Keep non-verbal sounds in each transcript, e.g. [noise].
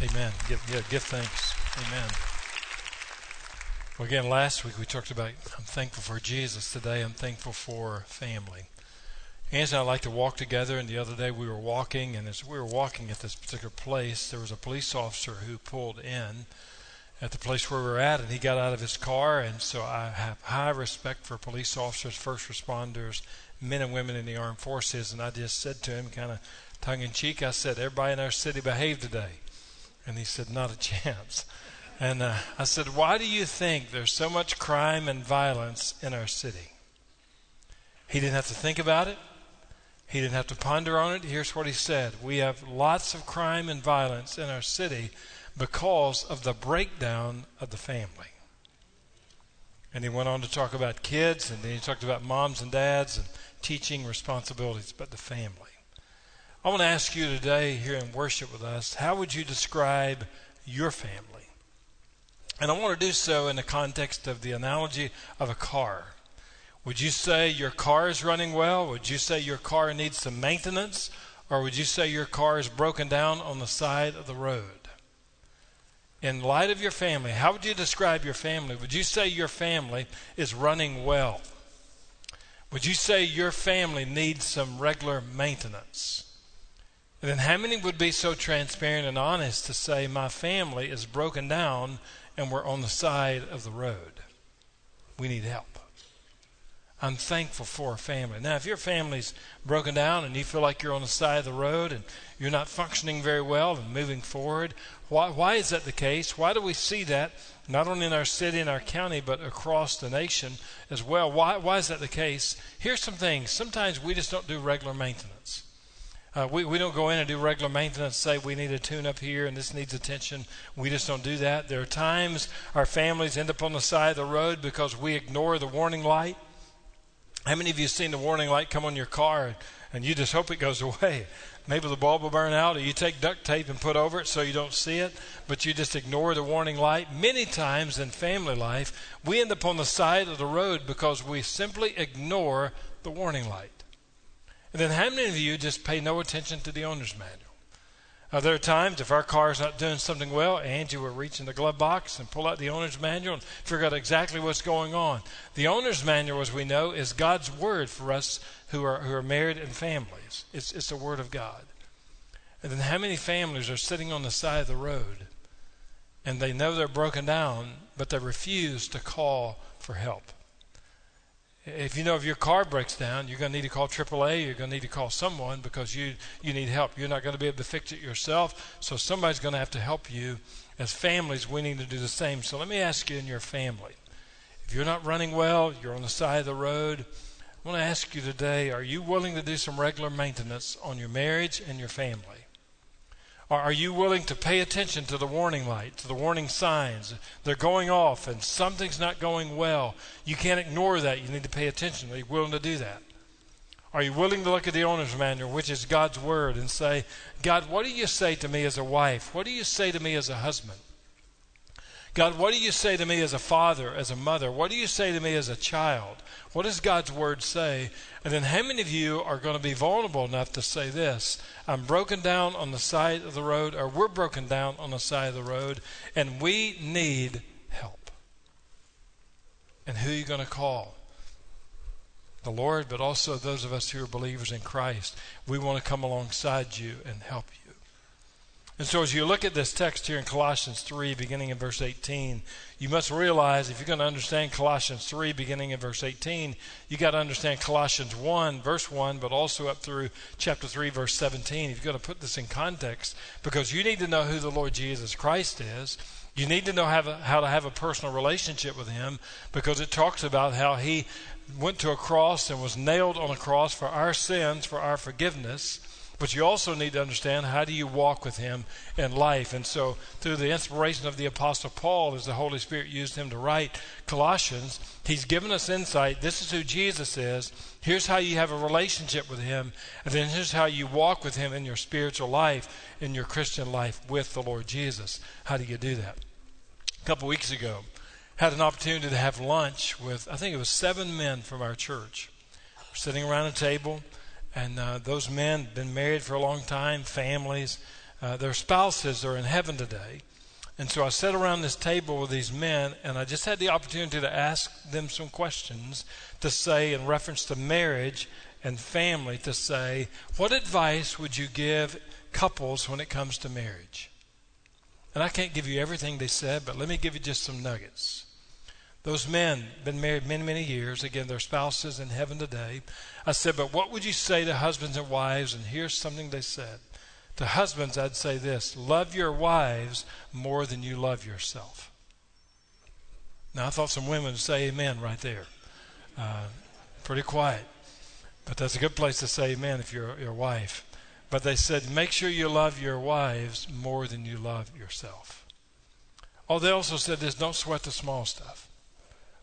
Amen. Give, yeah, give thanks. Amen. Well, again, last week we talked about I'm thankful for Jesus. Today I'm thankful for family. Angie and I like to walk together, and the other day we were walking, and as we were walking at this particular place, there was a police officer who pulled in at the place where we were at, and he got out of his car, and so I have high respect for police officers, first responders, men and women in the armed forces, and I just said to him, kind of tongue in cheek, I said, Everybody in our city behaved today. And he said, Not a chance. And uh, I said, Why do you think there's so much crime and violence in our city? He didn't have to think about it. He didn't have to ponder on it. Here's what he said We have lots of crime and violence in our city because of the breakdown of the family. And he went on to talk about kids, and then he talked about moms and dads and teaching responsibilities, but the family. I want to ask you today here in worship with us, how would you describe your family? And I want to do so in the context of the analogy of a car. Would you say your car is running well? Would you say your car needs some maintenance? Or would you say your car is broken down on the side of the road? In light of your family, how would you describe your family? Would you say your family is running well? Would you say your family needs some regular maintenance? And then how many would be so transparent and honest to say, My family is broken down and we're on the side of the road? We need help. I'm thankful for a family. Now, if your family's broken down and you feel like you're on the side of the road and you're not functioning very well and moving forward, why, why is that the case? Why do we see that not only in our city and our county, but across the nation as well? Why, why is that the case? Here's some things. Sometimes we just don't do regular maintenance. Uh, we, we don't go in and do regular maintenance, say we need a tune up here and this needs attention. We just don't do that. There are times our families end up on the side of the road because we ignore the warning light. How many of you have seen the warning light come on your car and you just hope it goes [laughs] away? Maybe the bulb will burn out, or you take duct tape and put over it so you don't see it, but you just ignore the warning light. Many times in family life, we end up on the side of the road because we simply ignore the warning light. And then how many of you just pay no attention to the owner's manual? There are times if our car is not doing something well, Angie will reach in the glove box and pull out the owner's manual and figure out exactly what's going on. The owner's manual, as we know, is God's word for us who are, who are married and families. It's, it's the word of God. And then how many families are sitting on the side of the road and they know they're broken down, but they refuse to call for help? If you know if your car breaks down, you're going to need to call AAA. You're going to need to call someone because you, you need help. You're not going to be able to fix it yourself. So somebody's going to have to help you. As families, we need to do the same. So let me ask you in your family if you're not running well, you're on the side of the road. I want to ask you today are you willing to do some regular maintenance on your marriage and your family? Are you willing to pay attention to the warning light, to the warning signs? They're going off and something's not going well. You can't ignore that. You need to pay attention. Are you willing to do that? Are you willing to look at the owner's manual, which is God's word, and say, God, what do you say to me as a wife? What do you say to me as a husband? God, what do you say to me as a father, as a mother? What do you say to me as a child? What does God's word say? And then, how many of you are going to be vulnerable enough to say this? I'm broken down on the side of the road, or we're broken down on the side of the road, and we need help. And who are you going to call? The Lord, but also those of us who are believers in Christ. We want to come alongside you and help you. And so, as you look at this text here in Colossians 3, beginning in verse 18, you must realize if you're going to understand Colossians 3, beginning in verse 18, you got to understand Colossians 1, verse 1, but also up through chapter 3, verse 17. If you're going to put this in context because you need to know who the Lord Jesus Christ is. You need to know how to, how to have a personal relationship with Him because it talks about how He went to a cross and was nailed on a cross for our sins, for our forgiveness. But you also need to understand how do you walk with him in life. And so, through the inspiration of the Apostle Paul, as the Holy Spirit used him to write Colossians, he's given us insight. This is who Jesus is. Here's how you have a relationship with him. And then here's how you walk with him in your spiritual life, in your Christian life with the Lord Jesus. How do you do that? A couple weeks ago, had an opportunity to have lunch with, I think it was seven men from our church. We're sitting around a table and uh, those men been married for a long time, families, uh, their spouses are in heaven today. And so I sat around this table with these men, and I just had the opportunity to ask them some questions to say, in reference to marriage and family, to say, what advice would you give couples when it comes to marriage? And I can't give you everything they said, but let me give you just some nuggets. Those men been married many, many years. Again, their spouses in heaven today. I said, but what would you say to husbands and wives? And here's something they said. To husbands, I'd say this love your wives more than you love yourself. Now, I thought some women would say amen right there. Uh, pretty quiet. But that's a good place to say amen if you're your wife. But they said, make sure you love your wives more than you love yourself. Oh, they also said this don't sweat the small stuff.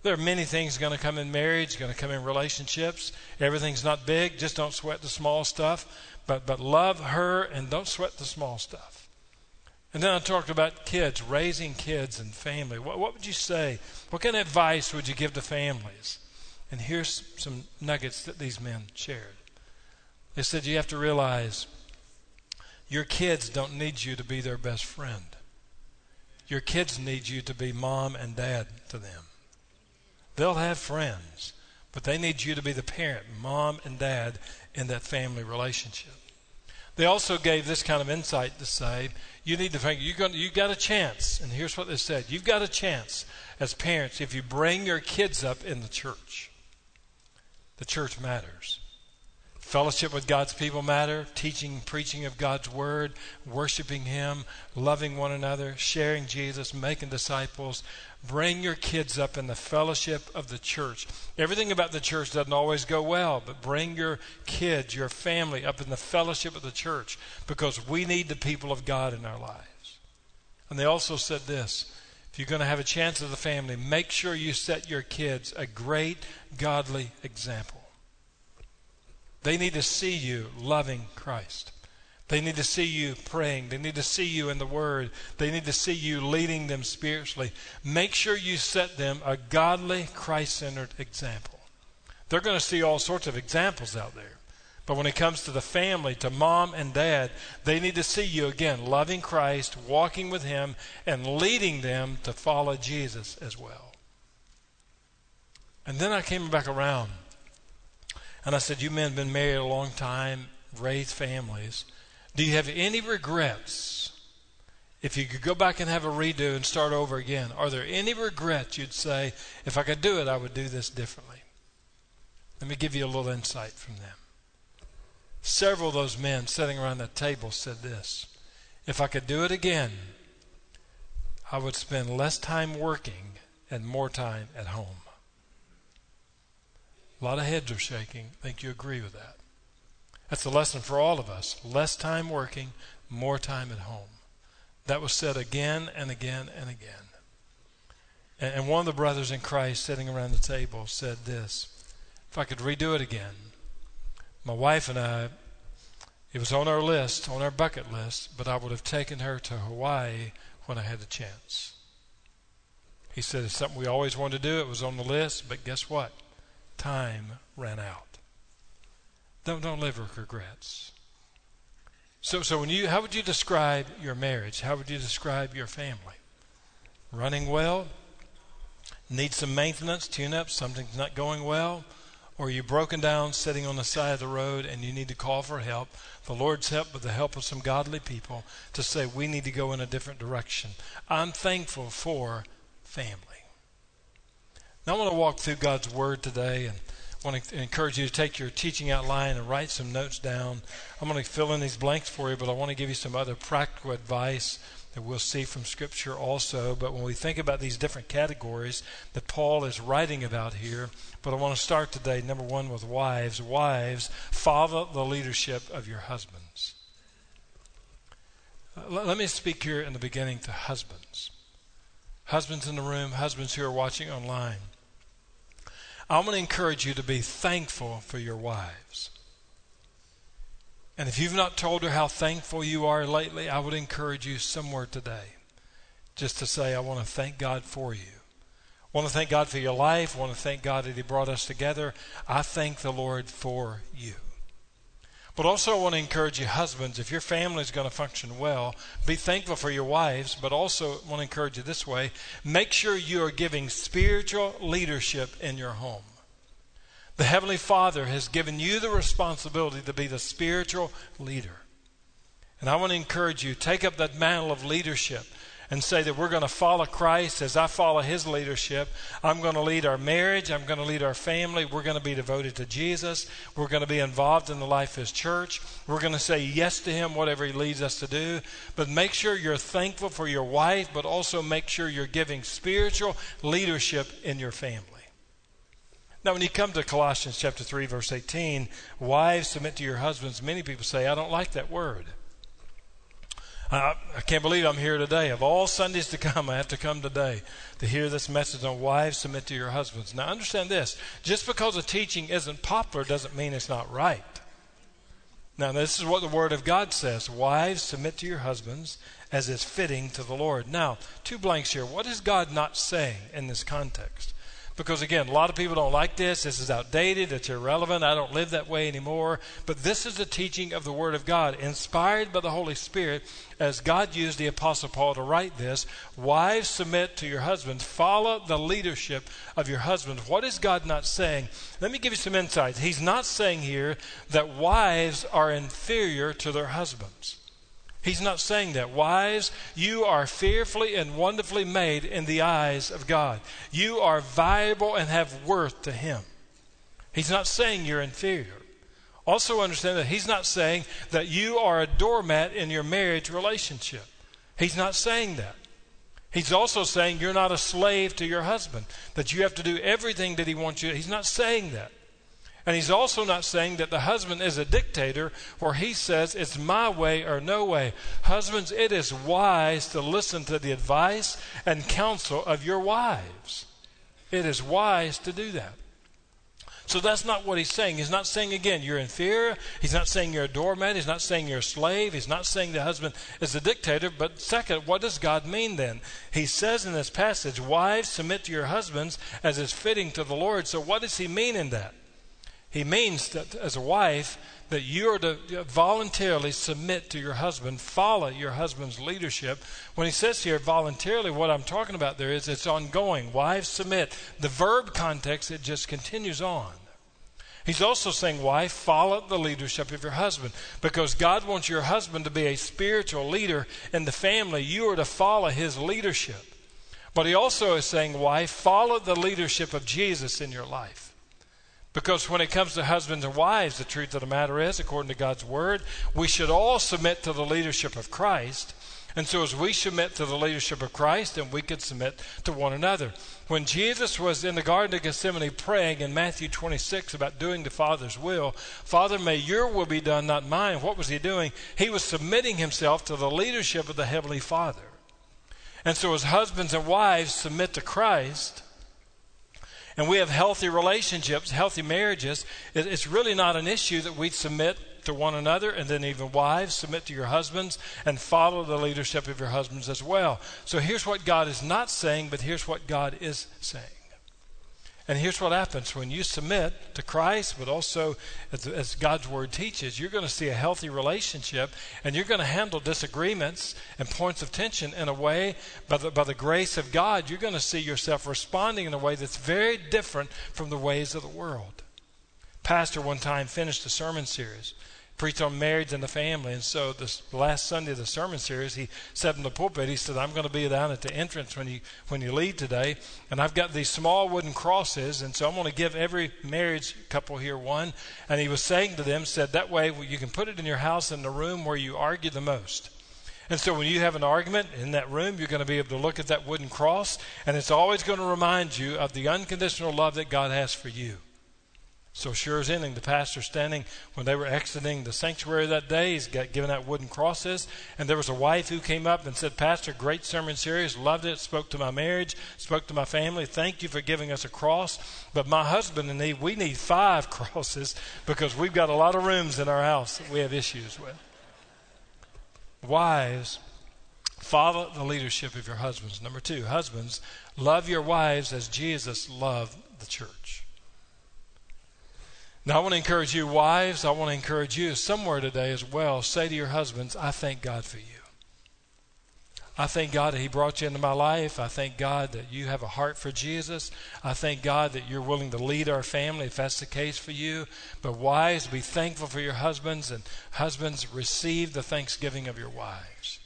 There are many things going to come in marriage, going to come in relationships. Everything's not big. Just don't sweat the small stuff. But, but love her and don't sweat the small stuff. And then I talked about kids, raising kids and family. What, what would you say? What kind of advice would you give to families? And here's some nuggets that these men shared. They said you have to realize your kids don't need you to be their best friend. Your kids need you to be mom and dad to them. They'll have friends, but they need you to be the parent, mom and dad, in that family relationship. They also gave this kind of insight to say, you need to think, you're going, you've got a chance. And here's what they said you've got a chance as parents if you bring your kids up in the church. The church matters. Fellowship with God's people matter. Teaching, preaching of God's word, worshiping Him, loving one another, sharing Jesus, making disciples. Bring your kids up in the fellowship of the church. Everything about the church doesn't always go well, but bring your kids, your family up in the fellowship of the church because we need the people of God in our lives. And they also said this if you're going to have a chance as a family, make sure you set your kids a great godly example. They need to see you loving Christ. They need to see you praying. They need to see you in the Word. They need to see you leading them spiritually. Make sure you set them a godly, Christ centered example. They're going to see all sorts of examples out there. But when it comes to the family, to mom and dad, they need to see you again, loving Christ, walking with Him, and leading them to follow Jesus as well. And then I came back around and I said, You men have been married a long time, raised families. Do you have any regrets? If you could go back and have a redo and start over again, are there any regrets you'd say, if I could do it, I would do this differently? Let me give you a little insight from them. Several of those men sitting around that table said this If I could do it again, I would spend less time working and more time at home. A lot of heads are shaking. I think you agree with that. That's the lesson for all of us. Less time working, more time at home. That was said again and again and again. And one of the brothers in Christ sitting around the table said this If I could redo it again, my wife and I, it was on our list, on our bucket list, but I would have taken her to Hawaii when I had the chance. He said it's something we always wanted to do. It was on the list, but guess what? Time ran out. Don't don't live with regrets. So so when you how would you describe your marriage? How would you describe your family? Running well? Need some maintenance, tune up, something's not going well? Or you're you broken down, sitting on the side of the road, and you need to call for help? The Lord's help, with the help of some godly people, to say we need to go in a different direction. I'm thankful for family. Now, I want to walk through God's Word today and I want to encourage you to take your teaching outline and write some notes down. I'm going to fill in these blanks for you, but I want to give you some other practical advice that we'll see from Scripture also. But when we think about these different categories that Paul is writing about here, but I want to start today, number one, with wives. Wives, follow the leadership of your husbands. Let me speak here in the beginning to husbands. Husbands in the room, husbands who are watching online. I want to encourage you to be thankful for your wives. And if you've not told her how thankful you are lately, I would encourage you somewhere today just to say, I want to thank God for you. I want to thank God for your life. I want to thank God that He brought us together. I thank the Lord for you. But also, I want to encourage you, husbands, if your family is going to function well, be thankful for your wives, but also want to encourage you this way make sure you are giving spiritual leadership in your home. The Heavenly Father has given you the responsibility to be the spiritual leader. And I want to encourage you take up that mantle of leadership and say that we're going to follow Christ as I follow his leadership. I'm going to lead our marriage. I'm going to lead our family. We're going to be devoted to Jesus. We're going to be involved in the life of his church. We're going to say yes to him, whatever he leads us to do. But make sure you're thankful for your wife, but also make sure you're giving spiritual leadership in your family. Now, when you come to Colossians chapter 3, verse 18, wives submit to your husbands, many people say, I don't like that word. I, I can't believe I'm here today. Of all Sundays to come, I have to come today to hear this message on wives submit to your husbands. Now, understand this just because a teaching isn't popular doesn't mean it's not right. Now, this is what the Word of God says Wives, submit to your husbands as is fitting to the Lord. Now, two blanks here. What is God not saying in this context? Because again, a lot of people don't like this. This is outdated. It's irrelevant. I don't live that way anymore. But this is the teaching of the Word of God, inspired by the Holy Spirit, as God used the Apostle Paul to write this. Wives, submit to your husbands. Follow the leadership of your husbands. What is God not saying? Let me give you some insights. He's not saying here that wives are inferior to their husbands. He's not saying that. Wives, you are fearfully and wonderfully made in the eyes of God. You are valuable and have worth to Him. He's not saying you're inferior. Also, understand that He's not saying that you are a doormat in your marriage relationship. He's not saying that. He's also saying you're not a slave to your husband, that you have to do everything that He wants you. He's not saying that. And he's also not saying that the husband is a dictator where he says it's my way or no way. Husbands, it is wise to listen to the advice and counsel of your wives. It is wise to do that. So that's not what he's saying. He's not saying, again, you're inferior. He's not saying you're a doormat. He's not saying you're a slave. He's not saying the husband is a dictator. But second, what does God mean then? He says in this passage, Wives, submit to your husbands as is fitting to the Lord. So what does he mean in that? He means that as a wife, that you are to voluntarily submit to your husband, follow your husband's leadership. When he says here voluntarily, what I'm talking about there is it's ongoing. Wives submit. The verb context, it just continues on. He's also saying, wife, follow the leadership of your husband. Because God wants your husband to be a spiritual leader in the family. You are to follow his leadership. But he also is saying, wife, follow the leadership of Jesus in your life. Because when it comes to husbands and wives, the truth of the matter is, according to God's word, we should all submit to the leadership of Christ. And so, as we submit to the leadership of Christ, then we can submit to one another. When Jesus was in the Garden of Gethsemane praying in Matthew 26 about doing the Father's will, Father, may your will be done, not mine. What was he doing? He was submitting himself to the leadership of the Heavenly Father. And so, as husbands and wives submit to Christ, and we have healthy relationships, healthy marriages, it's really not an issue that we submit to one another, and then even wives submit to your husbands and follow the leadership of your husbands as well. So here's what God is not saying, but here's what God is saying. And here's what happens when you submit to Christ, but also as, as, God's Word teaches, you're going to see a healthy relationship and you're going to handle disagreements and points of tension in a way, by the, by the grace of God, you're going to see yourself responding in a way that's very different from the ways of the world. Pastor one time finished a sermon series preached on marriage and the family. And so this last Sunday of the sermon series, he said in the pulpit, he said, I'm going to be down at the entrance when you when you leave today, and I've got these small wooden crosses, and so I'm going to give every marriage couple here one. And he was saying to them, said that way you can put it in your house in the room where you argue the most. And so when you have an argument in that room, you're going to be able to look at that wooden cross, and it's always going to remind you of the unconditional love that God has for you. So sure as anything, the pastor standing when they were exiting the sanctuary that day, he's got given out wooden crosses, and there was a wife who came up and said, "Pastor, great sermon series, loved it, spoke to my marriage, spoke to my family. Thank you for giving us a cross, but my husband and me, we need five [laughs] crosses because we've got a lot of rooms in our house that we have issues with." Wives, follow the leadership of your husbands. Number two, husbands, love your wives as Jesus loved the church. Now, I want to encourage you, wives, I want to encourage you somewhere today as well. Say to your husbands, I thank God for you. I thank God that He brought you into my life. I thank God that you have a heart for Jesus. I thank God that you're willing to lead our family if that's the case for you. But wives, be thankful for your husbands, and husbands, receive the thanksgiving of your wives.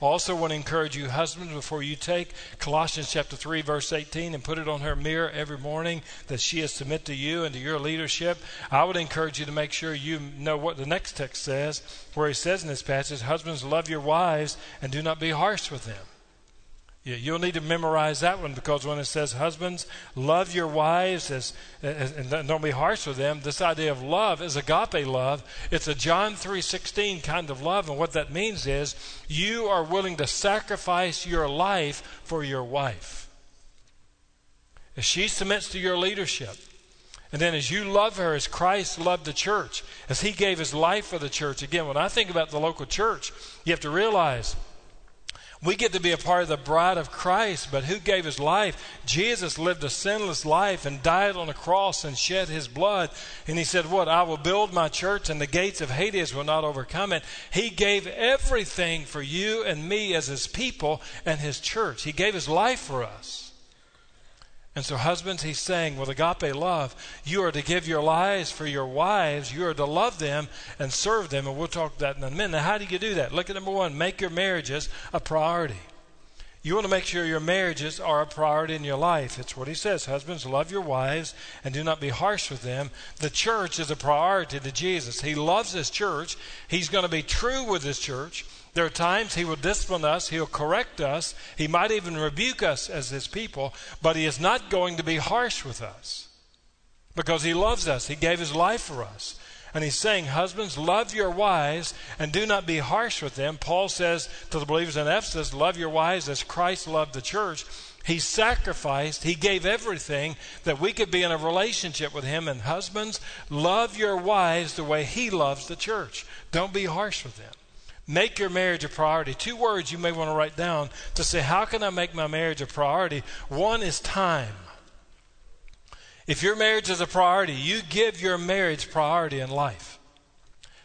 Also, want to encourage you, husbands, before you take Colossians chapter 3, verse 18, and put it on her mirror every morning that she is submit to you and to your leadership. I would encourage you to make sure you know what the next text says, where he says in this passage, Husbands, love your wives and do not be harsh with them. You'll need to memorize that one because when it says, Husbands, love your wives as, as, and don't be harsh with them, this idea of love is agape love. It's a John 3.16 kind of love. And what that means is you are willing to sacrifice your life for your wife. As she submits to your leadership, and then as you love her as Christ loved the church, as he gave his life for the church. Again, when I think about the local church, you have to realize we get to be a part of the bride of Christ, but who gave his life? Jesus lived a sinless life and died on a cross and shed his blood. And he said, What? I will build my church and the gates of Hades will not overcome it. He gave everything for you and me as his people and his church. He gave his life for us. And so, husbands, he's saying with agape love, you are to give your lives for your wives. You are to love them and serve them. And we'll talk that in a minute. Now, how do you do that? Look at number one make your marriages a priority. You want to make sure your marriages are a priority in your life. It's what he says. Husbands, love your wives and do not be harsh with them. The church is a priority to Jesus. He loves his church. He's going to be true with his church. There are times He will discipline us, He'll correct us, He might even rebuke us as His people, but He is not going to be harsh with us because He loves us. He gave His life for us. And He's saying, Husbands, love your wives and do not be harsh with them. Paul says to the believers in Ephesus, Love your wives as Christ loved the church. He sacrificed, He gave everything that we could be in a relationship with Him. And husbands, love your wives the way He loves the church. Don't be harsh with them. Make your marriage a priority. Two words you may want to write down to say, How can I make my marriage a priority? One is time. If your marriage is a priority, you give your marriage priority in life.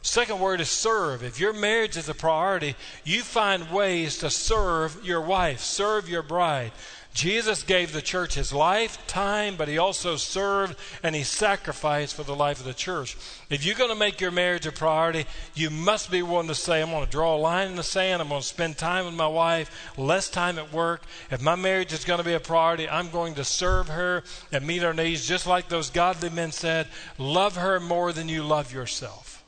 Second word is serve. If your marriage is a priority, you find ways to serve your wife, serve your bride. Jesus gave the church his life, time, but he also served and he sacrificed for the life of the church. If you're going to make your marriage a priority, you must be willing to say, I'm going to draw a line in the sand. I'm going to spend time with my wife, less time at work. If my marriage is going to be a priority, I'm going to serve her and meet her needs, just like those godly men said, love her more than you love yourself.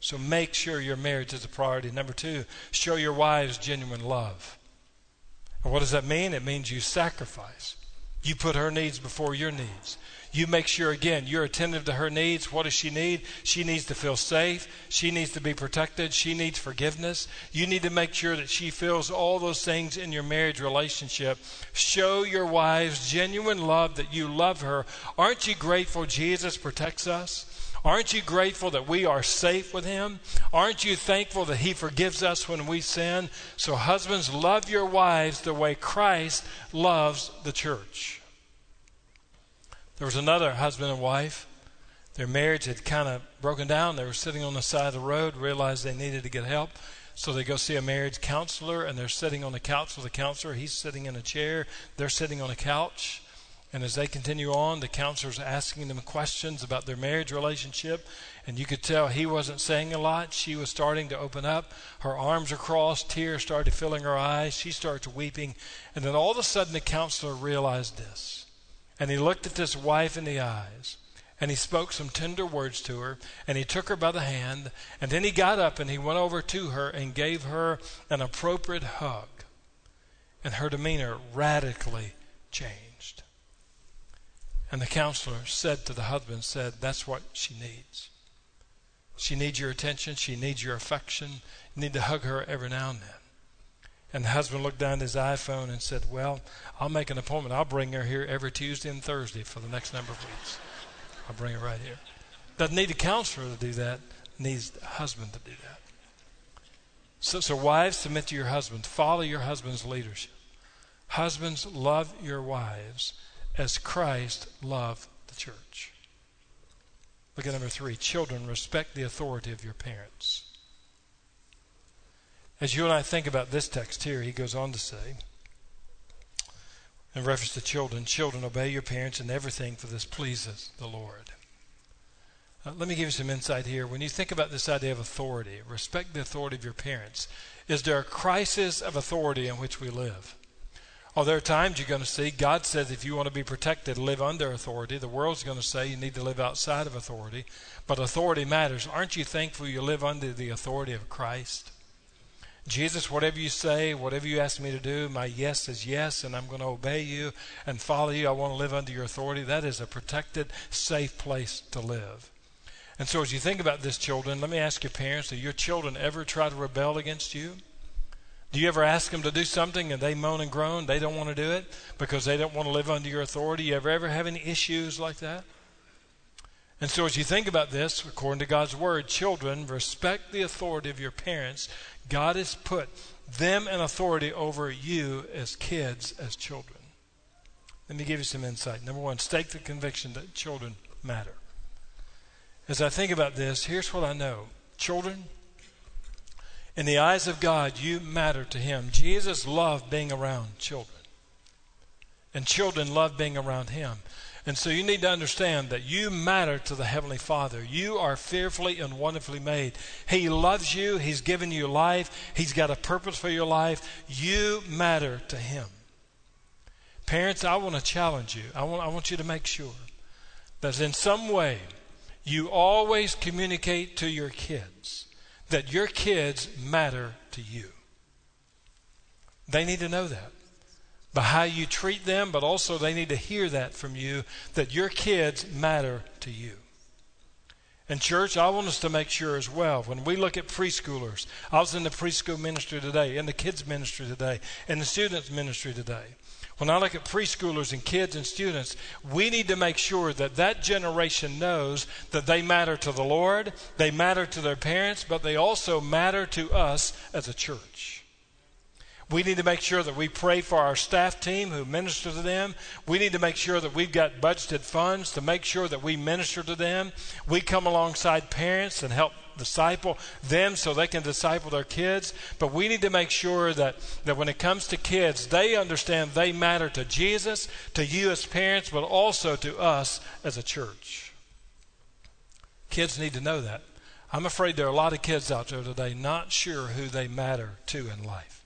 So make sure your marriage is a priority. Number two, show your wives genuine love. And what does that mean? It means you sacrifice. You put her needs before your needs. You make sure, again, you're attentive to her needs. What does she need? She needs to feel safe. She needs to be protected. She needs forgiveness. You need to make sure that she feels all those things in your marriage relationship. Show your wives genuine love that you love her. Aren't you grateful Jesus protects us? Aren't you grateful that we are safe with Him? Aren't you thankful that He forgives us when we sin? So, husbands, love your wives the way Christ loves the church. There was another husband and wife. Their marriage had kind of broken down. They were sitting on the side of the road, realized they needed to get help. So they go see a marriage counselor, and they're sitting on the couch with the counselor. He's sitting in a chair, they're sitting on a couch. And as they continue on, the counselor's asking them questions about their marriage relationship. And you could tell he wasn't saying a lot. She was starting to open up. Her arms are crossed. Tears started filling her eyes. She starts weeping. And then all of a sudden, the counselor realized this. And he looked at this wife in the eyes. And he spoke some tender words to her. And he took her by the hand. And then he got up and he went over to her and gave her an appropriate hug. And her demeanor radically changed. And the counselor said to the husband, said, That's what she needs. She needs your attention. She needs your affection. You need to hug her every now and then. And the husband looked down at his iPhone and said, Well, I'll make an appointment. I'll bring her here every Tuesday and Thursday for the next number of weeks. I'll bring her right here. Doesn't need a counselor to do that, needs a husband to do that. So, so wives, submit to your husband. Follow your husband's leadership. Husbands, love your wives as Christ loved the church. Look at number three. Children, respect the authority of your parents. As you and I think about this text here, he goes on to say, in reference to children, children, obey your parents in everything, for this pleases the Lord. Uh, let me give you some insight here. When you think about this idea of authority, respect the authority of your parents. Is there a crisis of authority in which we live? Oh, there are times you're going to see God says if you want to be protected, live under authority. The world's going to say you need to live outside of authority. But authority matters. Aren't you thankful you live under the authority of Christ? Jesus, whatever you say, whatever you ask me to do, my yes is yes, and I'm going to obey you and follow you. I want to live under your authority. That is a protected, safe place to live. And so, as you think about this, children, let me ask your parents do your children ever try to rebel against you? Do you ever ask them to do something and they moan and groan? They don't want to do it because they don't want to live under your authority? You ever ever have any issues like that? And so, as you think about this, according to God's word, children, respect the authority of your parents. God has put them in authority over you as kids, as children. Let me give you some insight. Number one, stake the conviction that children matter. As I think about this, here's what I know children, in the eyes of God, you matter to Him. Jesus loved being around children, and children love being around Him. And so you need to understand that you matter to the Heavenly Father. You are fearfully and wonderfully made. He loves you, He's given you life, He's got a purpose for your life. You matter to Him. Parents, I want to challenge you. I want, I want you to make sure that in some way you always communicate to your kids that your kids matter to you. They need to know that by how you treat them, but also they need to hear that from you that your kids matter to you. And, church, I want us to make sure as well, when we look at preschoolers, I was in the preschool ministry today, in the kids' ministry today, in the students' ministry today. When I look at preschoolers and kids and students, we need to make sure that that generation knows that they matter to the Lord, they matter to their parents, but they also matter to us as a church. We need to make sure that we pray for our staff team who minister to them. We need to make sure that we've got budgeted funds to make sure that we minister to them. We come alongside parents and help disciple them so they can disciple their kids. But we need to make sure that, that when it comes to kids, they understand they matter to Jesus, to you as parents, but also to us as a church. Kids need to know that. I'm afraid there are a lot of kids out there today not sure who they matter to in life.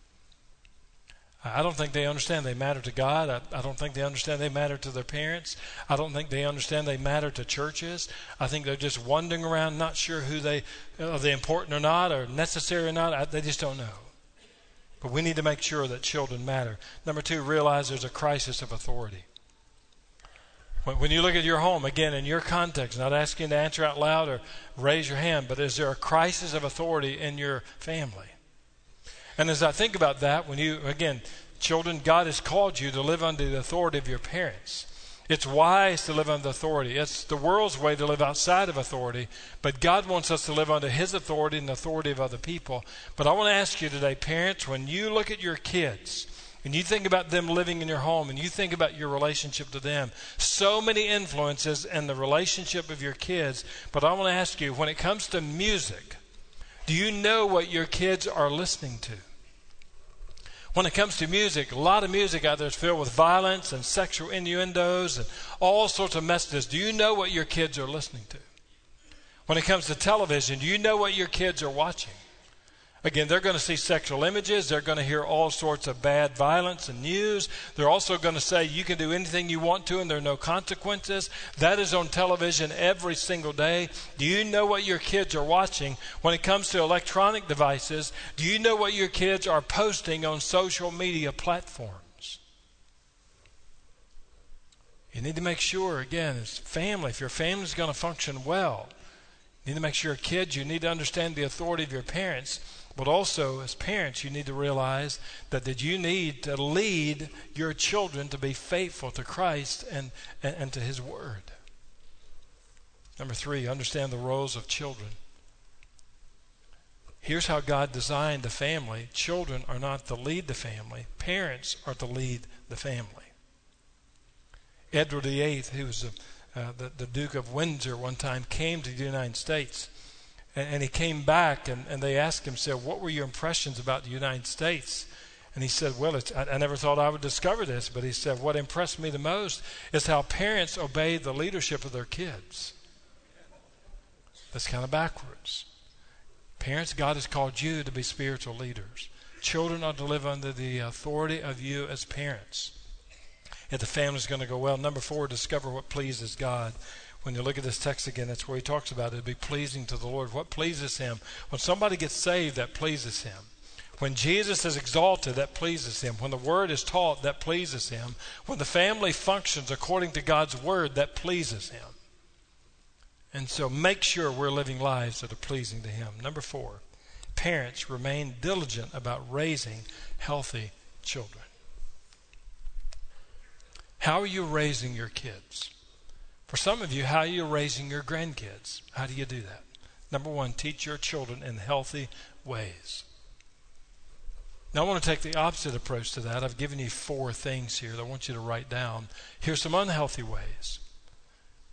I don't think they understand they matter to God. I, I, don't think they understand they matter to their parents. I don't think they understand they matter to churches. I think they're just wandering around, not sure who they are they important or not, or necessary or not. I, they just don't know. But we need to make sure that children matter. Number two, realize there's a crisis of authority. When, when you look at your home, again, in your context, not asking to answer out loud or raise your hand, but is there a crisis of authority in your family? And as I think about that, when you, again, children, God has called you to live under the authority of your parents. It's wise to live under authority. It's the world's way to live outside of authority, but God wants us to live under His authority and the authority of other people. But I want to ask you today, parents, when you look at your kids, and you think about them living in your home and you think about your relationship to them, so many influences in the relationship of your kids. But I want to ask you, when it comes to music, do you know what your kids are listening to? When it comes to music, a lot of music out there is filled with violence and sexual innuendos and all sorts of messages. Do you know what your kids are listening to? When it comes to television, do you know what your kids are watching? Again, they're going to see sexual images. They're going to hear all sorts of bad violence and news. They're also going to say you can do anything you want to and there are no consequences. That is on television every single day. Do you know what your kids are watching when it comes to electronic devices? Do you know what your kids are posting on social media platforms? You need to make sure, again, as family, if your family is going to function well, you need to make sure kids, you need to understand the authority of your parents but also, as parents, you need to realize that, that you need to lead your children to be faithful to Christ and, and, and to His Word. Number three, understand the roles of children. Here's how God designed the family children are not to lead the family, parents are to lead the family. Edward VIII, who was a uh, the, the Duke of Windsor one time came to the United States. And, and he came back, and, and they asked him, said, What were your impressions about the United States? And he said, Well, I, I never thought I would discover this, but he said, What impressed me the most is how parents obey the leadership of their kids. That's kind of backwards. Parents, God has called you to be spiritual leaders. Children are to live under the authority of you as parents. If the family's going to go well. Number four, discover what pleases God. When you look at this text again, that's where he talks about it. be pleasing to the Lord. What pleases him? When somebody gets saved, that pleases him. When Jesus is exalted, that pleases him. When the word is taught, that pleases him. When the family functions according to God's word, that pleases him. And so make sure we're living lives that are pleasing to him. Number four, parents remain diligent about raising healthy children. How are you raising your kids? For some of you, how are you raising your grandkids? How do you do that? Number one, teach your children in healthy ways. Now, I want to take the opposite approach to that. I've given you four things here that I want you to write down. Here's some unhealthy ways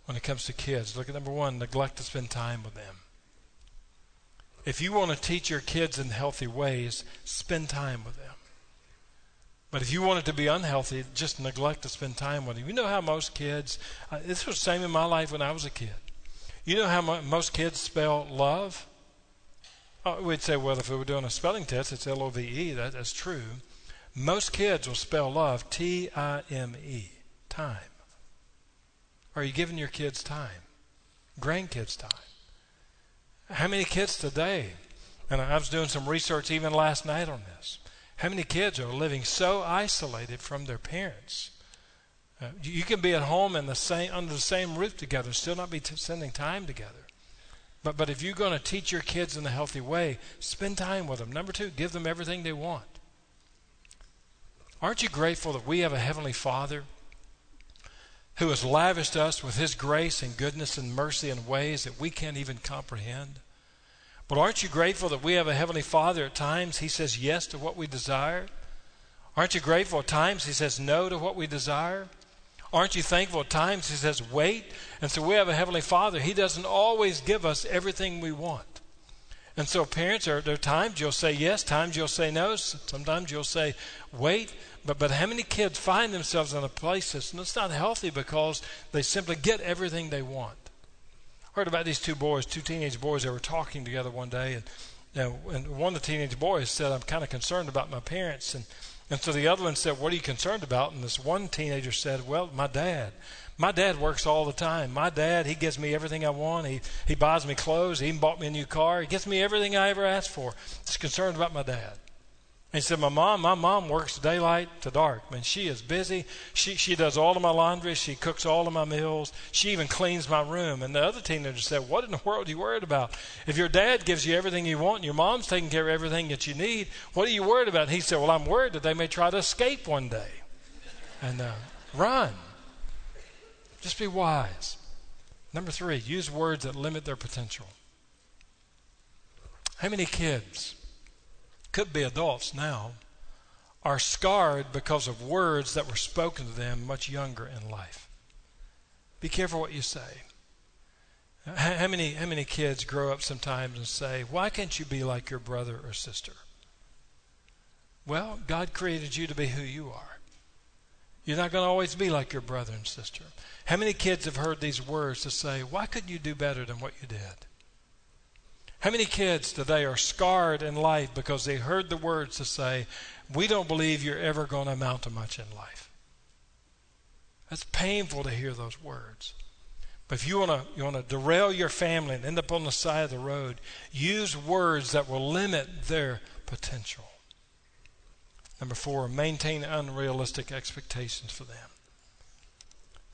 when it comes to kids. Look at number one neglect to spend time with them. If you want to teach your kids in healthy ways, spend time with them. But if you want it to be unhealthy, just neglect to spend time with them. You know how most kids, uh, this was the same in my life when I was a kid. You know how mo- most kids spell love? Oh, we'd say, well, if we were doing a spelling test, it's L O V E. That, that's true. Most kids will spell love T I M E, time. Are you giving your kids time? Grandkids time. How many kids today? And I was doing some research even last night on this. How many kids are living so isolated from their parents? Uh, you can be at home in the same under the same roof together, still not be t- spending time together. But but if you're going to teach your kids in a healthy way, spend time with them. Number two, give them everything they want. Aren't you grateful that we have a heavenly Father who has lavished us with His grace and goodness and mercy in ways that we can't even comprehend? But aren't you grateful that we have a Heavenly Father at times He says yes to what we desire? Aren't you grateful at times He says no to what we desire? Aren't you thankful at times He says wait? And so we have a Heavenly Father. He doesn't always give us everything we want. And so, parents, there, are times you'll say yes, times you'll say no, sometimes you'll say wait. But, but how many kids find themselves in a place that's not healthy because they simply get everything they want? Heard about these two boys, two teenage boys that were talking together one day, and you know, and one of the teenage boys said, "I'm kind of concerned about my parents," and and so the other one said, "What are you concerned about?" And this one teenager said, "Well, my dad." My dad works all the time. My dad, he gives me everything I want. He he buys me clothes. He even bought me a new car. He gets me everything I ever asked for. He's concerned about my dad. He said, My mom, my mom works daylight to dark. I mean, she is busy. She, she does all of my laundry. She cooks all of my meals. She even cleans my room. And the other teenager said, What in the world are you worried about? If your dad gives you everything you want and your mom's taking care of everything that you need, what are you worried about? And he said, Well, I'm worried that they may try to escape one day and uh, run. Just be wise. Number three, use words that limit their potential. How many kids? Could be adults now, are scarred because of words that were spoken to them much younger in life. Be careful what you say. How many, how many kids grow up sometimes and say, Why can't you be like your brother or sister? Well, God created you to be who you are. You're not going to always be like your brother and sister. How many kids have heard these words to say, Why couldn't you do better than what you did? How many kids today are scarred in life because they heard the words to say, We don't believe you're ever going to amount to much in life? That's painful to hear those words. But if you want to you want to derail your family and end up on the side of the road, use words that will limit their potential. Number four, maintain unrealistic expectations for them.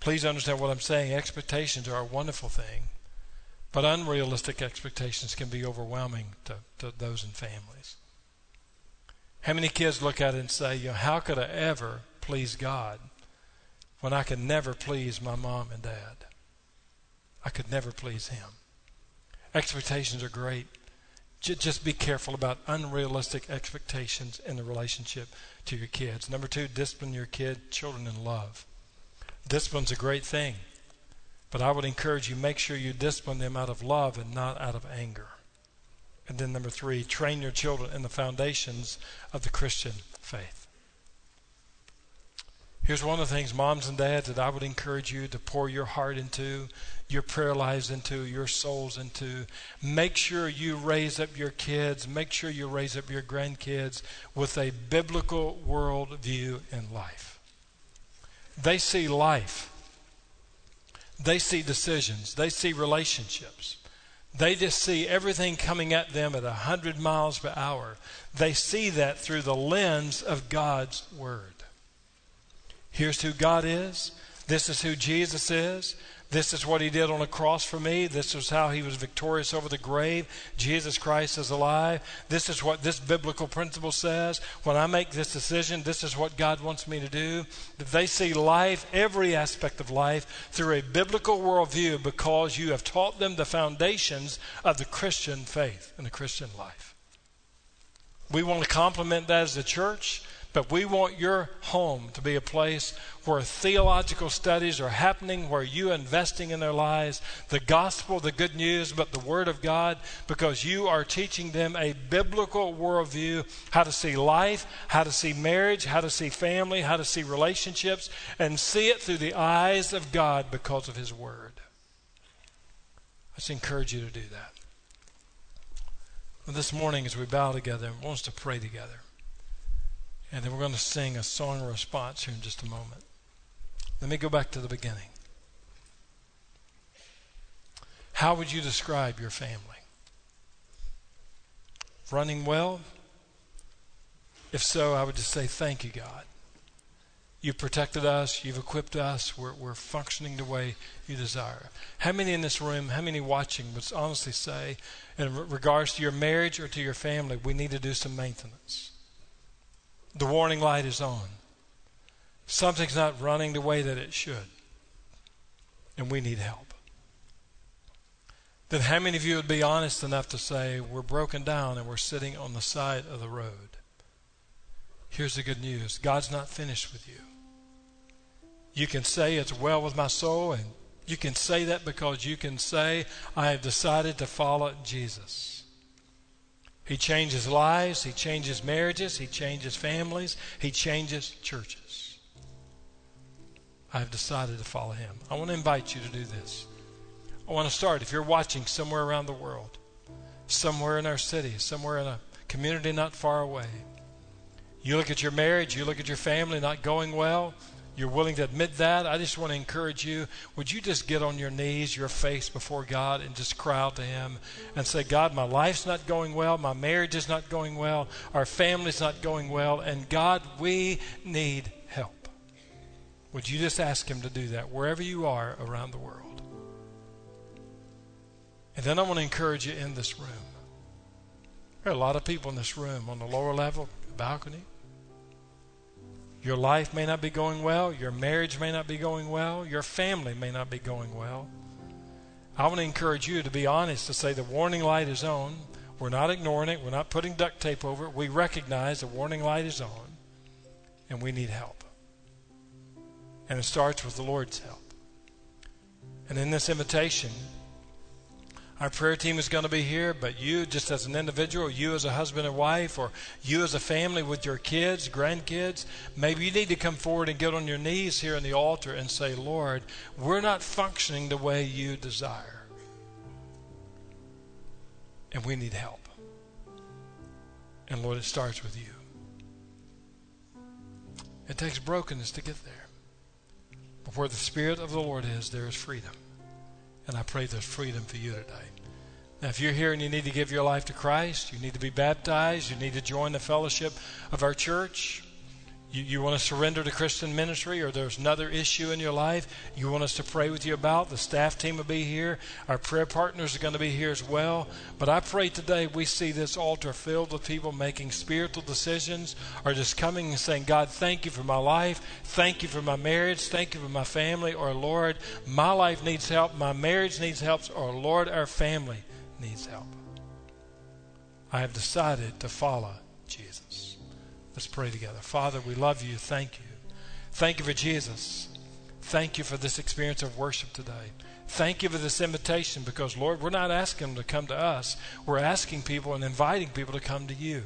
Please understand what I'm saying. Expectations are a wonderful thing. But unrealistic expectations can be overwhelming to, to those in families. How many kids look at it and say, you know, how could I ever please God when I could never please my mom and dad? I could never please him. Expectations are great. Just be careful about unrealistic expectations in the relationship to your kids. Number two, discipline your kid, children in love. Discipline's a great thing. But I would encourage you, make sure you discipline them out of love and not out of anger. And then number three, train your children in the foundations of the Christian faith. Here's one of the things, moms and dads, that I would encourage you to pour your heart into, your prayer lives into, your souls into. Make sure you raise up your kids, make sure you raise up your grandkids with a biblical worldview in life. They see life, they see decisions, they see relationships. They just see everything coming at them at 100 miles per hour. They see that through the lens of God's Word. Here's who God is. This is who Jesus is. This is what he did on the cross for me. This is how he was victorious over the grave. Jesus Christ is alive. This is what this biblical principle says. When I make this decision, this is what God wants me to do. They see life, every aspect of life, through a biblical worldview because you have taught them the foundations of the Christian faith and the Christian life. We want to complement that as a church. But we want your home to be a place where theological studies are happening, where you are investing in their lives, the gospel, the good news, but the Word of God, because you are teaching them a biblical worldview, how to see life, how to see marriage, how to see family, how to see relationships, and see it through the eyes of God because of His Word. I just encourage you to do that. Well, this morning, as we bow together, I want us to pray together. And then we're going to sing a song response here in just a moment. Let me go back to the beginning. How would you describe your family? Running well? If so, I would just say, Thank you, God. You've protected us, you've equipped us, we're, we're functioning the way you desire. How many in this room, how many watching would honestly say, in regards to your marriage or to your family, we need to do some maintenance? The warning light is on. Something's not running the way that it should. And we need help. Then, how many of you would be honest enough to say, We're broken down and we're sitting on the side of the road? Here's the good news God's not finished with you. You can say, It's well with my soul, and you can say that because you can say, I have decided to follow Jesus. He changes lives, He changes marriages, He changes families, He changes churches. I have decided to follow Him. I want to invite you to do this. I want to start, if you're watching somewhere around the world, somewhere in our city, somewhere in a community not far away, you look at your marriage, you look at your family not going well, you're willing to admit that, I just want to encourage you. Would you just get on your knees, your face before God, and just cry out to Him and say, God, my life's not going well, my marriage is not going well, our family's not going well, and God, we need help. Would you just ask Him to do that wherever you are around the world? And then I want to encourage you in this room. There are a lot of people in this room on the lower level, balcony. Your life may not be going well. Your marriage may not be going well. Your family may not be going well. I want to encourage you to be honest to say the warning light is on. We're not ignoring it. We're not putting duct tape over it. We recognize the warning light is on and we need help. And it starts with the Lord's help. And in this invitation, our prayer team is going to be here, but you, just as an individual, you as a husband and wife, or you as a family with your kids, grandkids, maybe you need to come forward and get on your knees here in the altar and say, Lord, we're not functioning the way you desire. And we need help. And Lord, it starts with you. It takes brokenness to get there. But where the Spirit of the Lord is, there is freedom. And I pray there's freedom for you today. Now, if you're here and you need to give your life to Christ, you need to be baptized, you need to join the fellowship of our church, you, you want to surrender to Christian ministry, or there's another issue in your life you want us to pray with you about, the staff team will be here. Our prayer partners are going to be here as well. But I pray today we see this altar filled with people making spiritual decisions or just coming and saying, God, thank you for my life. Thank you for my marriage. Thank you for my family. Or, Lord, my life needs help. My marriage needs help. Or, Lord, our family needs help. I have decided to follow Jesus. Let's pray together. Father, we love you. Thank you. Thank you for Jesus. thank you for this experience of worship today. Thank you for this invitation because, Lord, we're not asking them to come to us. We're asking people and inviting people to come to you.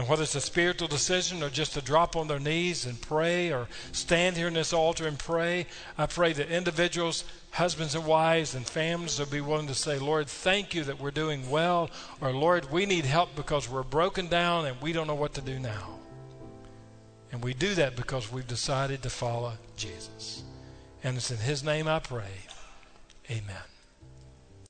And whether it's a spiritual decision or just to drop on their knees and pray or stand here in this altar and pray, I pray that individuals, husbands and wives, and families will be willing to say, Lord, thank you that we're doing well, or Lord, we need help because we're broken down and we don't know what to do now. And we do that because we've decided to follow Jesus. And it's in His name I pray. Amen.